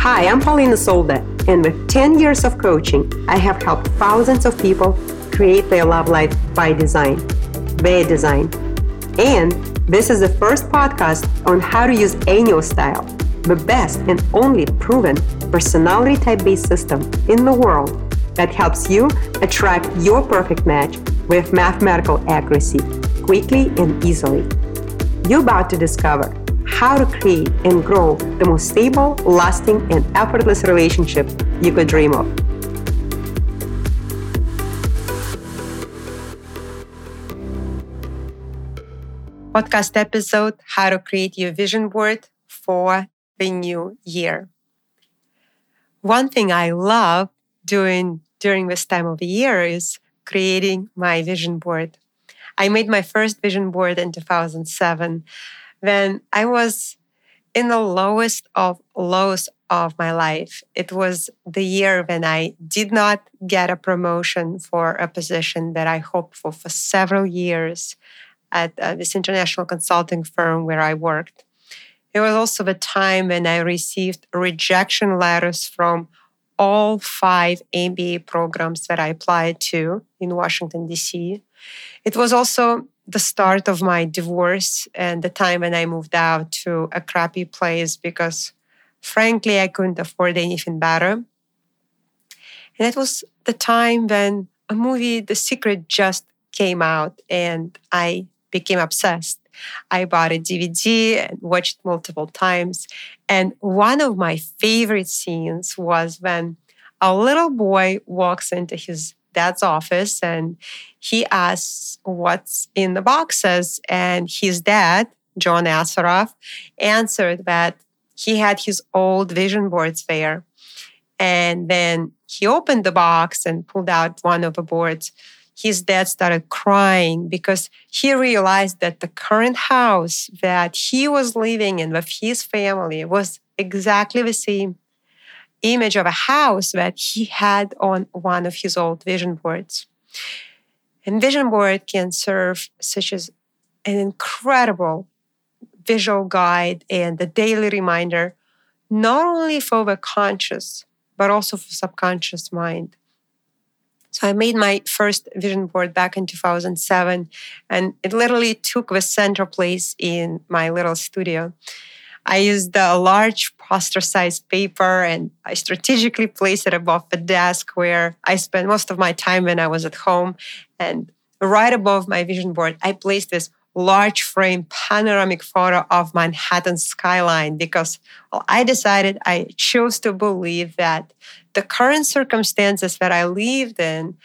Hi, I'm Polina Solda, and with 10 years of coaching, I have helped thousands of people create their love life by design, their design. And this is the first podcast on how to use Enneagram style, the best and only proven personality type based system in the world that helps you attract your perfect match with mathematical accuracy quickly and easily. You're about to discover how to create and grow the most stable, lasting, and effortless relationship you could dream of. Podcast episode How to Create Your Vision Board for the New Year. One thing I love doing during this time of the year is creating my vision board. I made my first vision board in 2007 when I was in the lowest of lows of my life. It was the year when I did not get a promotion for a position that I hoped for for several years at uh, this international consulting firm where I worked. It was also the time when I received rejection letters from all five MBA programs that I applied to in Washington, D.C. It was also the start of my divorce and the time when I moved out to a crappy place because, frankly, I couldn't afford anything better. And it was the time when a movie, The Secret, just came out and I became obsessed. I bought a DVD and watched multiple times. And one of my favorite scenes was when a little boy walks into his dad's office and he asks what's in the boxes. And his dad, John Assaraf, answered that he had his old vision boards there. And then he opened the box and pulled out one of the boards. His dad started crying because he realized that the current house that he was living in with his family was exactly the same image of a house that he had on one of his old vision boards. And vision board can serve such as an incredible visual guide and a daily reminder, not only for the conscious, but also for subconscious mind. So I made my first vision board back in 2007, and it literally took the center place in my little studio. I used a large poster sized paper and I strategically placed it above the desk where I spent most of my time when I was at home. And right above my vision board, I placed this large frame panoramic photo of Manhattan skyline because well, I decided I chose to believe that the current circumstances that I lived in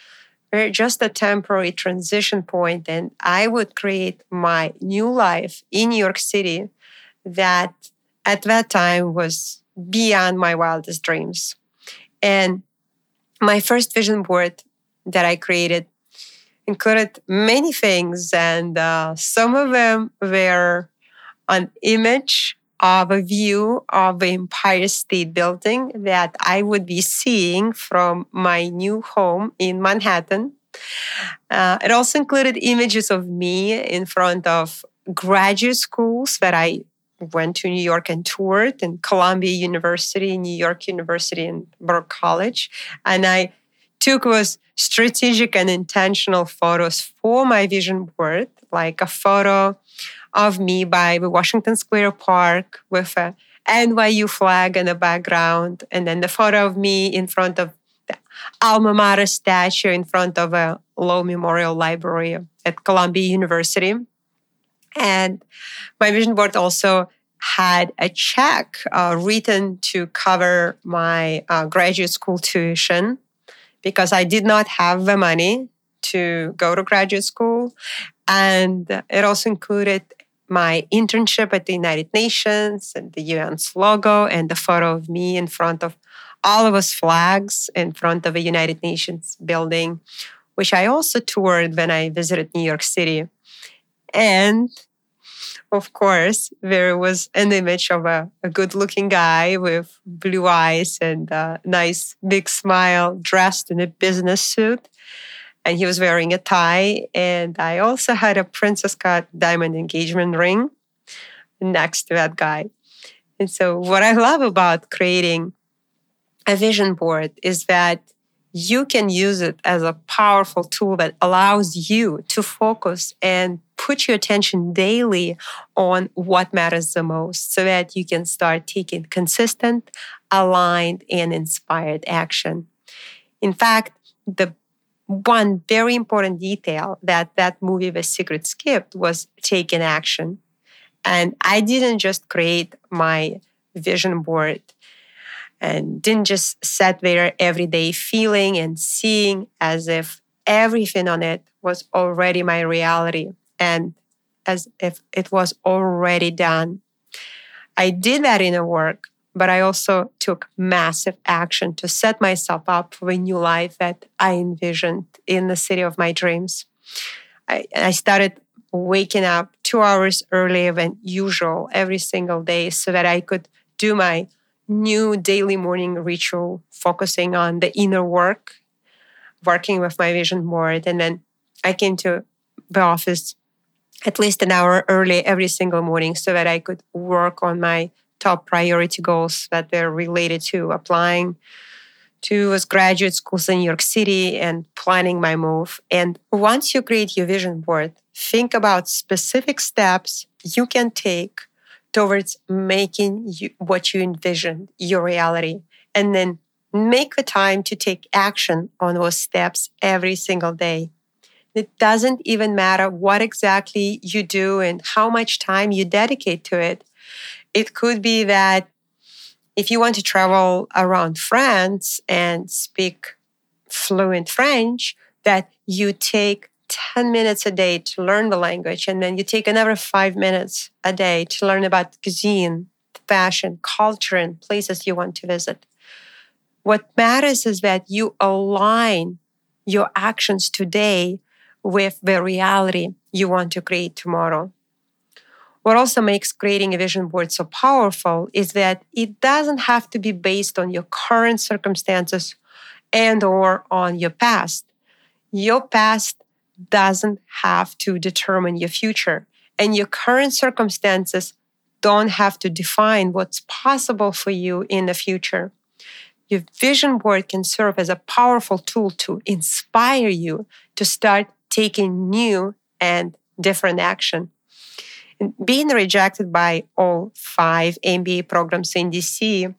were just a temporary transition point and I would create my new life in New York City that at that time was beyond my wildest dreams. And my first vision board that I created included many things, and uh, some of them were an image of a view of the Empire State Building that I would be seeing from my new home in Manhattan. Uh, it also included images of me in front of graduate schools that I went to New York and toured in Columbia University, New York University, and Baruch College. And I took was strategic and intentional photos for my vision board, like a photo of me by the Washington Square Park with a NYU flag in the background, and then the photo of me in front of the alma mater statue in front of a Low Memorial Library at Columbia University. And my vision board also had a check uh, written to cover my uh, graduate school tuition because I did not have the money to go to graduate school. And it also included my internship at the United Nations and the UN's logo and the photo of me in front of all of us flags in front of a United Nations building, which I also toured when I visited New York City. And of course, there was an image of a, a good looking guy with blue eyes and a nice big smile, dressed in a business suit. And he was wearing a tie. And I also had a Princess Cut diamond engagement ring next to that guy. And so, what I love about creating a vision board is that you can use it as a powerful tool that allows you to focus and put your attention daily on what matters the most so that you can start taking consistent, aligned, and inspired action. In fact, the one very important detail that that movie The Secret skipped was taking action. And I didn't just create my vision board and didn't just sit there every day feeling and seeing as if everything on it was already my reality and as if it was already done. I did that in a work, but I also took massive action to set myself up for a new life that I envisioned in the city of my dreams. I, I started waking up two hours earlier than usual every single day so that I could do my new daily morning ritual focusing on the inner work, working with my vision board. And then I came to the office at least an hour early every single morning so that I could work on my top priority goals that were related to applying to graduate schools in New York City and planning my move. And once you create your vision board, think about specific steps you can take towards making you, what you envision your reality. And then make the time to take action on those steps every single day. It doesn't even matter what exactly you do and how much time you dedicate to it. It could be that if you want to travel around France and speak fluent French, that you take 10 minutes a day to learn the language, and then you take another five minutes a day to learn about cuisine, fashion, culture, and places you want to visit. What matters is that you align your actions today with the reality you want to create tomorrow. What also makes creating a vision board so powerful is that it doesn't have to be based on your current circumstances and or on your past. Your past doesn't have to determine your future. And your current circumstances don't have to define what's possible for you in the future. Your vision board can serve as a powerful tool to inspire you to start taking new and different action. And being rejected by all five MBA programs in DC,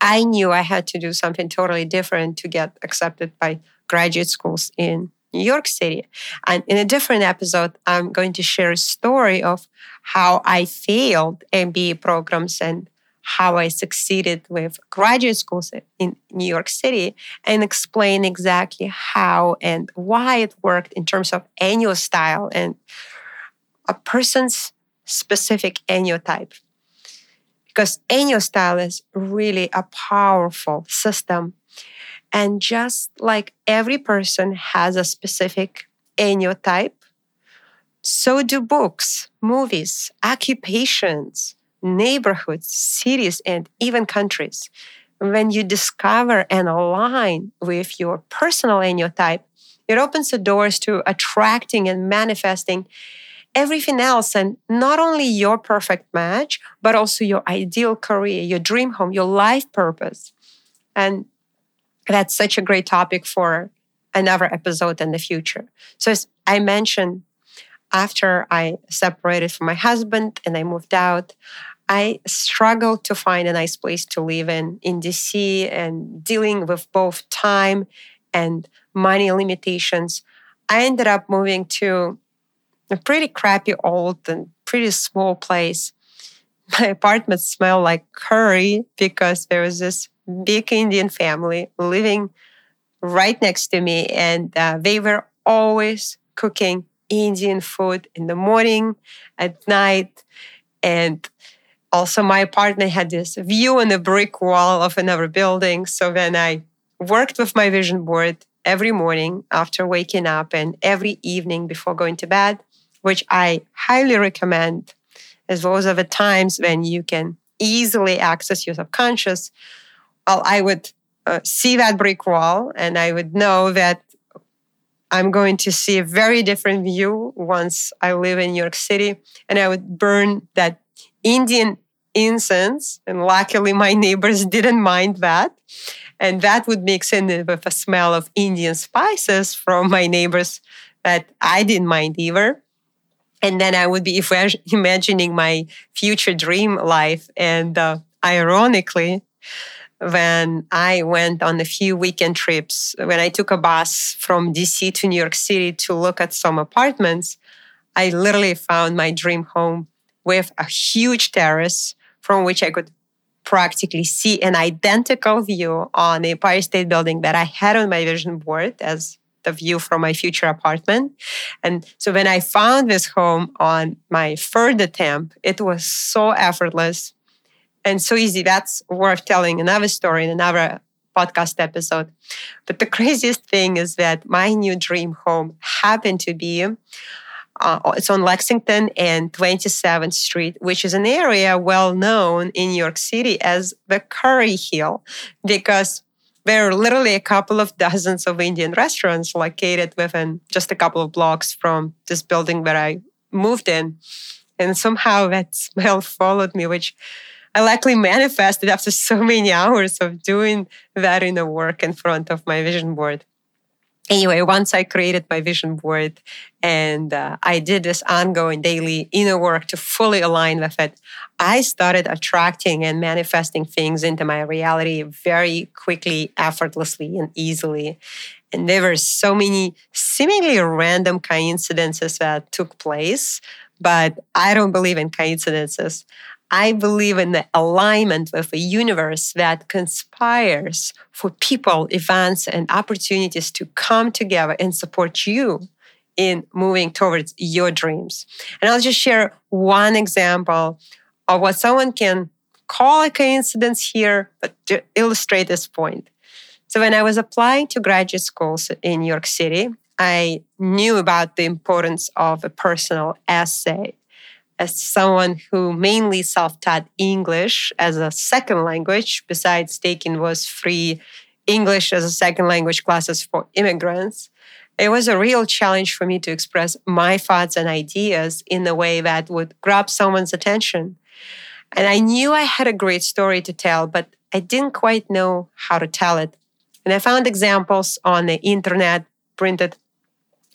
I knew I had to do something totally different to get accepted by graduate schools in New York City. And in a different episode, I'm going to share a story of how I failed MBA programs and how I succeeded with graduate schools in New York City and explain exactly how and why it worked in terms of enyo style and a person's specific enyo type. Because enyo style is really a powerful system and just like every person has a specific type, so do books, movies, occupations, neighborhoods, cities, and even countries. When you discover and align with your personal type, it opens the doors to attracting and manifesting everything else and not only your perfect match, but also your ideal career, your dream home, your life purpose. And that's such a great topic for another episode in the future. So, as I mentioned, after I separated from my husband and I moved out, I struggled to find a nice place to live in in DC and dealing with both time and money limitations. I ended up moving to a pretty crappy old and pretty small place. My apartment smelled like curry because there was this big Indian family living right next to me, and uh, they were always cooking Indian food in the morning, at night, and also my apartment had this view on the brick wall of another building. So then I worked with my vision board every morning after waking up and every evening before going to bed, which I highly recommend, as those are the times when you can easily access your subconscious I would uh, see that brick wall and I would know that I'm going to see a very different view once I live in New York City. And I would burn that Indian incense. And luckily, my neighbors didn't mind that. And that would mix in with a smell of Indian spices from my neighbors that I didn't mind either. And then I would be imagining my future dream life. And uh, ironically, when I went on a few weekend trips, when I took a bus from DC to New York City to look at some apartments, I literally found my dream home with a huge terrace from which I could practically see an identical view on the Empire State Building that I had on my vision board as the view from my future apartment. And so when I found this home on my third attempt, it was so effortless and so easy. That's worth telling another story in another podcast episode. But the craziest thing is that my new dream home happened to be uh, it's on Lexington and 27th Street, which is an area well known in New York City as the Curry Hill, because there are literally a couple of dozens of Indian restaurants located within just a couple of blocks from this building where I moved in. And somehow that smell followed me, which I likely manifested after so many hours of doing that in the work in front of my vision board anyway, once I created my vision board and uh, I did this ongoing daily inner work to fully align with it, I started attracting and manifesting things into my reality very quickly, effortlessly, and easily. And there were so many seemingly random coincidences that took place, but I don't believe in coincidences. I believe in the alignment with a universe that conspires for people, events, and opportunities to come together and support you in moving towards your dreams. And I'll just share one example of what someone can call a coincidence here, but to illustrate this point. So, when I was applying to graduate schools in New York City, I knew about the importance of a personal essay as someone who mainly self-taught English as a second language, besides taking was free English as a second language classes for immigrants, it was a real challenge for me to express my thoughts and ideas in a way that would grab someone's attention. And I knew I had a great story to tell, but I didn't quite know how to tell it. And I found examples on the internet, printed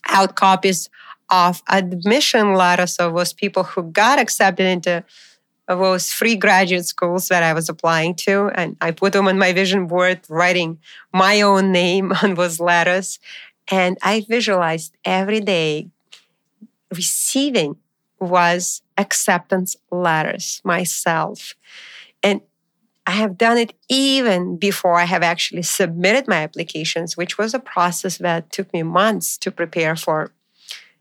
out copies of admission letters of those people who got accepted into uh, those free graduate schools that I was applying to. And I put them on my vision board, writing my own name on those letters. And I visualized every day receiving was acceptance letters myself. And I have done it even before I have actually submitted my applications, which was a process that took me months to prepare for.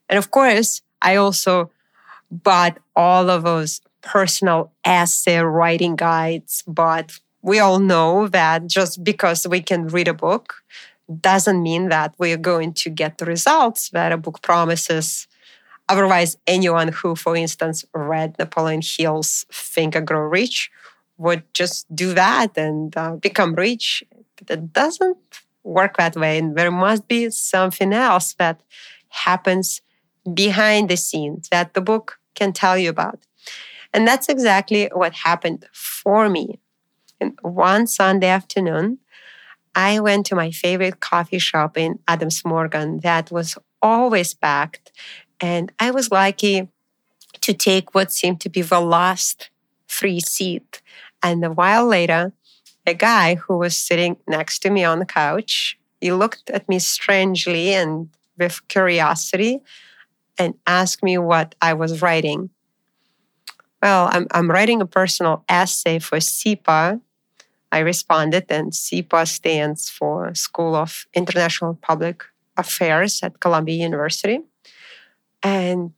And of course, I also bought all of those personal essay writing guides. But we all know that just because we can read a book doesn't mean that we're going to get the results that a book promises. Otherwise, anyone who, for instance, read Napoleon Hill's Think and Grow Rich would just do that and uh, become rich. It doesn't work that way. And there must be something else that happens behind the scenes that the book can tell you about. And that's exactly what happened for me. And one Sunday afternoon, I went to my favorite coffee shop in Adams Morgan that was always packed. And I was lucky to take what seemed to be the last free seat. And a while later, a guy who was sitting next to me on the couch, he looked at me strangely and with curiosity and asked me what I was writing. Well, I'm, I'm writing a personal essay for SIPA. I responded, and SIPA stands for School of International Public Affairs at Columbia University. And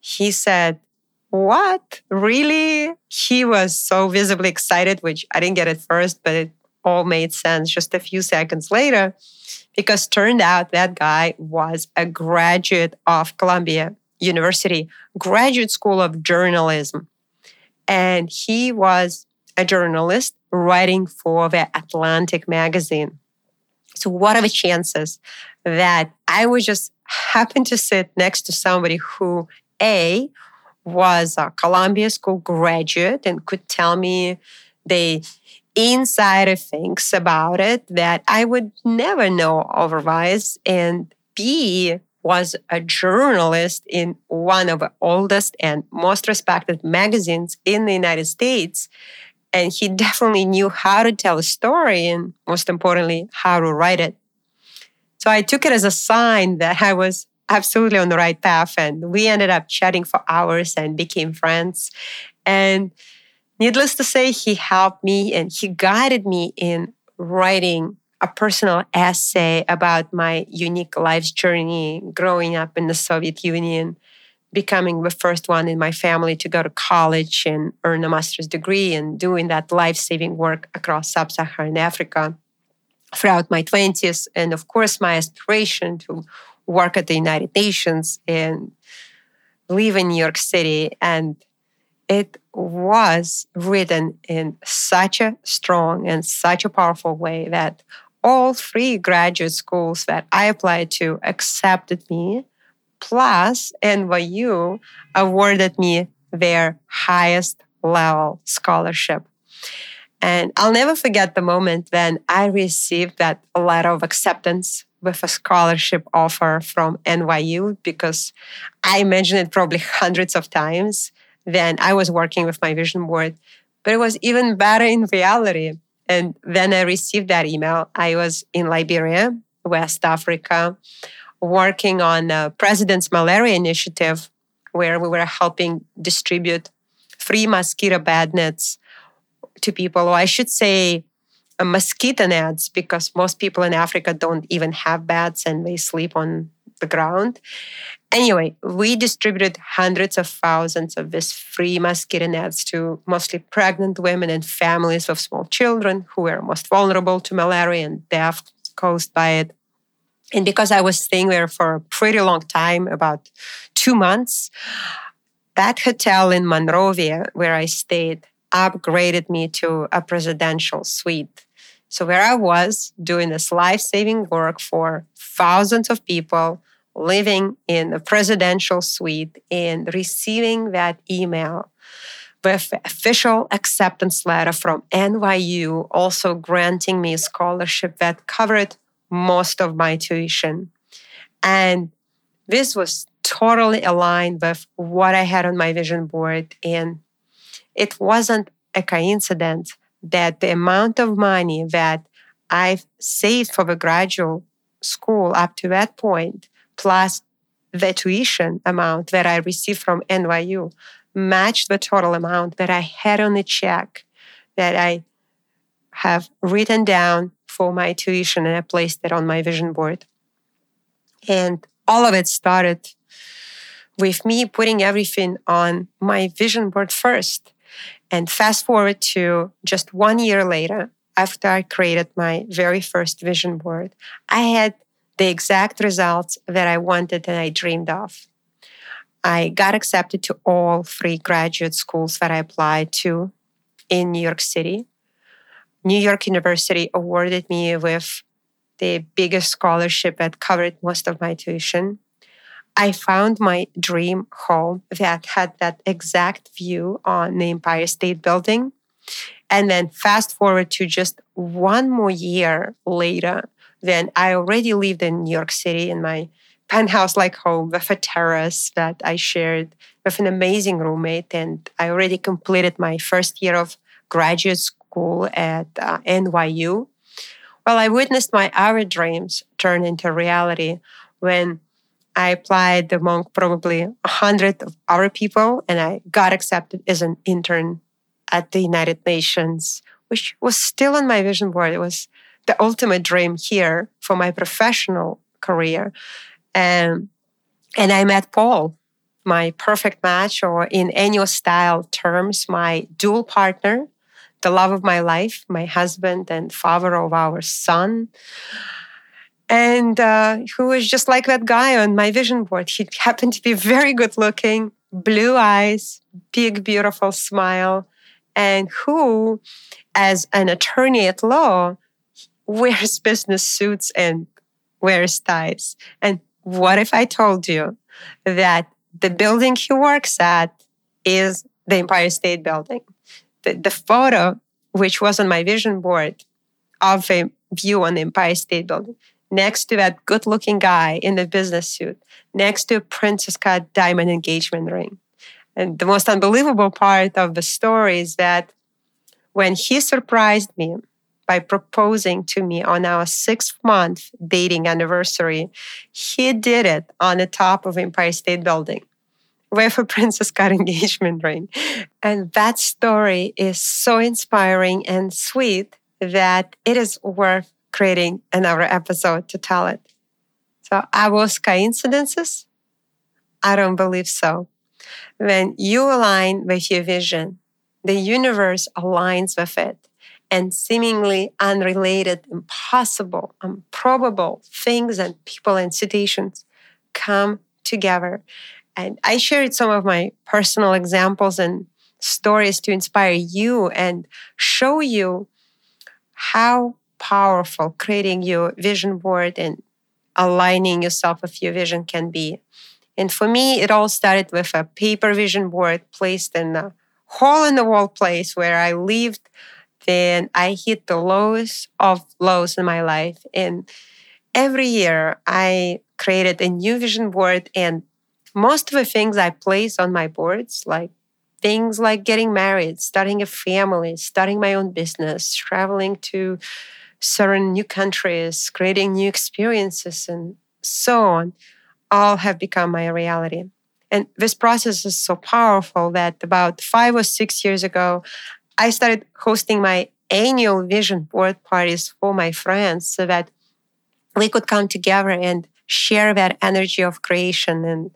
he said, What? Really? He was so visibly excited, which I didn't get at first, but it all made sense just a few seconds later because turned out that guy was a graduate of Columbia University, graduate school of journalism. And he was a journalist writing for the Atlantic magazine. So, what are the chances that I would just happen to sit next to somebody who, A, was a Columbia School graduate and could tell me the insider things about it that I would never know otherwise. And B was a journalist in one of the oldest and most respected magazines in the United States. And he definitely knew how to tell a story and, most importantly, how to write it. So I took it as a sign that I was absolutely on the right path. And we ended up chatting for hours and became friends. And needless to say, he helped me and he guided me in writing a personal essay about my unique life's journey growing up in the Soviet Union, becoming the first one in my family to go to college and earn a master's degree, and doing that life saving work across sub Saharan Africa throughout my 20s. And of course, my aspiration to work at the United Nations and live in New York City. And it was written in such a strong and such a powerful way that all three graduate schools that I applied to accepted me, plus NYU awarded me their highest level scholarship. And I'll never forget the moment when I received that letter of acceptance with a scholarship offer from NYU because I mentioned it probably hundreds of times when I was working with my vision board. But it was even better in reality. And when I received that email, I was in Liberia, West Africa, working on President's Malaria Initiative, where we were helping distribute free mosquito bed nets to people, or I should say, uh, mosquito nets because most people in Africa don't even have beds and they sleep on the ground. Anyway, we distributed hundreds of thousands of these free mosquito nets to mostly pregnant women and families of small children who were most vulnerable to malaria and death caused by it. And because I was staying there for a pretty long time, about two months, that hotel in Monrovia where I stayed upgraded me to a presidential suite. So, where I was doing this life saving work for thousands of people living in a presidential suite and receiving that email with official acceptance letter from NYU, also granting me a scholarship that covered most of my tuition. And this was totally aligned with what I had on my vision board. And it wasn't a coincidence that the amount of money that I've saved for the graduate school up to that point, plus the tuition amount that I received from NYU, matched the total amount that I had on the check that I have written down for my tuition and I placed it on my vision board. And all of it started with me putting everything on my vision board first. And fast forward to just one year later, after I created my very first vision board, I had the exact results that I wanted and I dreamed of. I got accepted to all three graduate schools that I applied to in New York City. New York University awarded me with the biggest scholarship that covered most of my tuition. I found my dream home that had that exact view on the Empire State Building. And then fast forward to just one more year later, then I already lived in New York City in my penthouse like home with a terrace that I shared with an amazing roommate. And I already completed my first year of graduate school at uh, NYU. Well, I witnessed my other dreams turn into reality when I applied among probably a hundred of our people, and I got accepted as an intern at the United Nations, which was still on my vision board. It was the ultimate dream here for my professional career. And, and I met Paul, my perfect match, or in annual style terms, my dual partner, the love of my life, my husband and father of our son and uh, who was just like that guy on my vision board. He happened to be very good looking, blue eyes, big, beautiful smile, and who, as an attorney at law, wears business suits and wears ties. And what if I told you that the building he works at is the Empire State Building. The, the photo, which was on my vision board of a view on the Empire State Building, next to that good looking guy in the business suit, next to a Princess Cut diamond engagement ring. And the most unbelievable part of the story is that when he surprised me by proposing to me on our sixth month dating anniversary, he did it on the top of Empire State Building with a Princess Cut engagement ring. And that story is so inspiring and sweet that it is worth creating another episode to tell it. So, are those coincidences? I don't believe so. When you align with your vision, the universe aligns with it, and seemingly unrelated, impossible, improbable things and people and situations come together. And I shared some of my personal examples and stories to inspire you and show you how powerful creating your vision board and aligning yourself with your vision can be. And for me, it all started with a paper vision board placed in a hole in the wall place where I lived. Then I hit the lowest of lows in my life. And every year I created a new vision board. And most of the things I place on my boards, like things like getting married, starting a family, starting my own business, traveling to certain new countries, creating new experiences, and so on, all have become my reality. And this process is so powerful that about five or six years ago, I started hosting my annual vision board parties for my friends so that we could come together and share that energy of creation and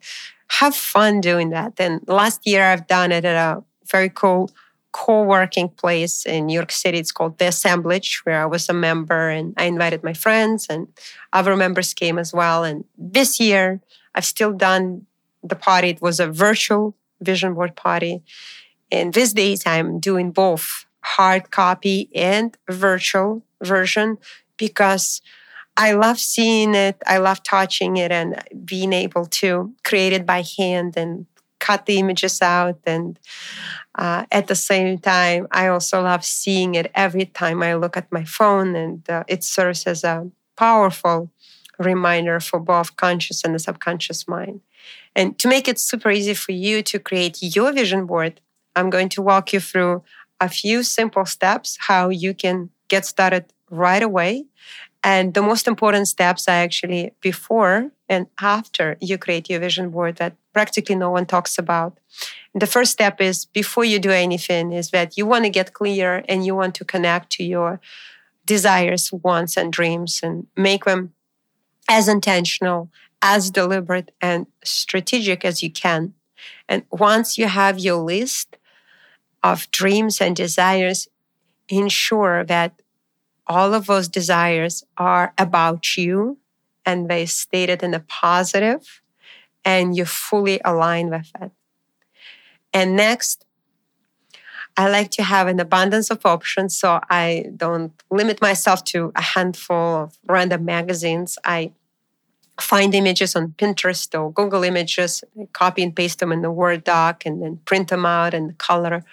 have fun doing that. And last year, I've done it at a very cool co-working place in New York City. It's called The Assemblage, where I was a member and I invited my friends and other members came as well. And this year I've still done the party. It was a virtual vision board party. And these days I'm doing both hard copy and virtual version because I love seeing it. I love touching it and being able to create it by hand and cut the images out. And uh, at the same time, I also love seeing it every time I look at my phone, and uh, it serves as a powerful reminder for both conscious and the subconscious mind. And to make it super easy for you to create your vision board, I'm going to walk you through a few simple steps how you can get started right away. And the most important steps are actually before and after you create your vision board that practically no one talks about. The first step is before you do anything is that you want to get clear and you want to connect to your desires, wants, and dreams and make them as intentional, as deliberate, and strategic as you can. And once you have your list of dreams and desires, ensure that all of those desires are about you and they stated in a positive and you fully align with it. And next, I like to have an abundance of options so I don't limit myself to a handful of random magazines. I find images on Pinterest or Google Images, copy and paste them in the Word doc, and then print them out and color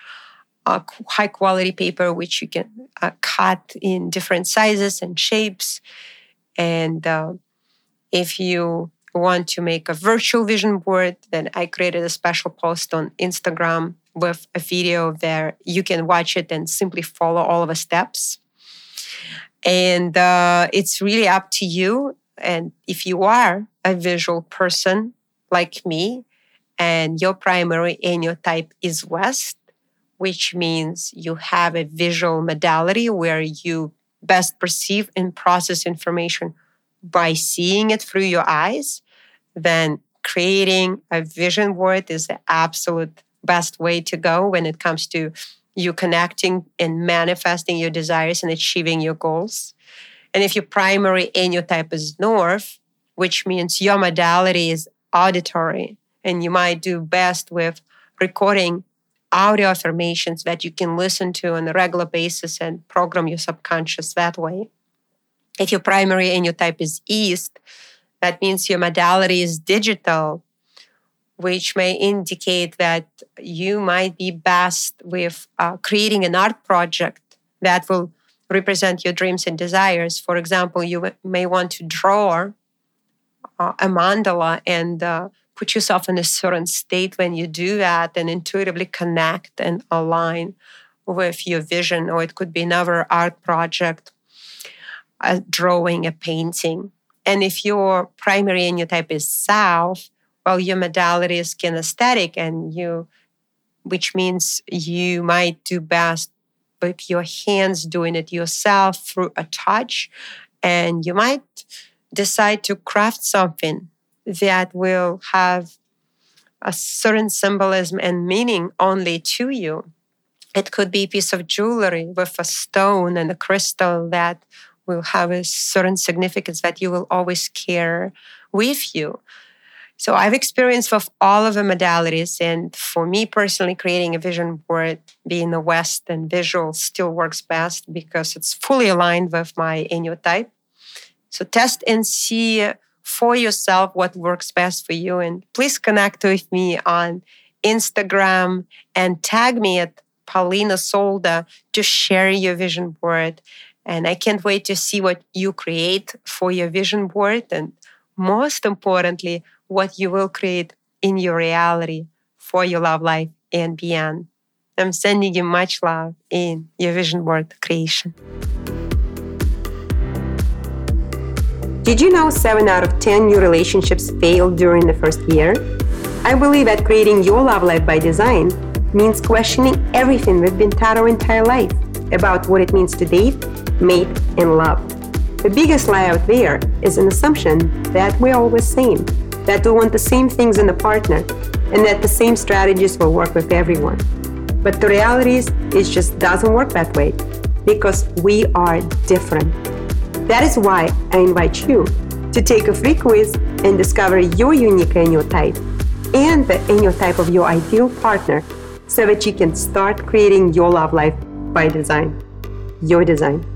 a high quality paper, which you can uh, cut in different sizes and shapes. And uh, if you want to make a virtual vision board, then I created a special post on Instagram with a video there. You can watch it and simply follow all of the steps. And uh, it's really up to you. And if you are a visual person like me, and your primary type is West, which means you have a visual modality where you best perceive and process information by seeing it through your eyes, then creating a vision board is the absolute best way to go when it comes to you connecting and manifesting your desires and achieving your goals. And if your primary type is north, which means your modality is auditory, and you might do best with recording audio affirmations that you can listen to on a regular basis and program your subconscious that way. If your primary and your type is East, that means your modality is digital, which may indicate that you might be best with uh, creating an art project that will represent your dreams and desires. For example, you may want to draw uh, a mandala and uh, put yourself in a certain state when you do that and intuitively connect and align with your vision. Or it could be another art project, a drawing, a painting. And if your primary type is South, well, your modality is kinesthetic, and you, which means you might do best with your hands doing it yourself through a touch, and you might decide to craft something that will have a certain symbolism and meaning only to you. It could be a piece of jewelry with a stone and a crystal that will have a certain significance that you will always carry with you. So I've experienced with all of the modalities. And for me personally, creating a vision board, being the West and visual still works best because it's fully aligned with my type. So test and see for yourself what works best for you. And please connect with me on Instagram and tag me at Polina Solda to share your vision board. And I can't wait to see what you create for your vision board. And most importantly, what you will create in your reality for your love life and beyond. I'm sending you much love in your vision board creation. Did you know 7 out of 10 new relationships fail during the first year? I believe that creating your love life by design means questioning everything we've been taught our entire life about what it means to date, mate, and love. The biggest lie out there is an assumption that we're always the same, that we want the same things in a partner, and that the same strategies will work with everyone. But the reality is, it just doesn't work that way because we are different. That is why I invite you to take a free quiz and discover your unique type and the type of your ideal partner so that you can start creating your love life by design. Your design.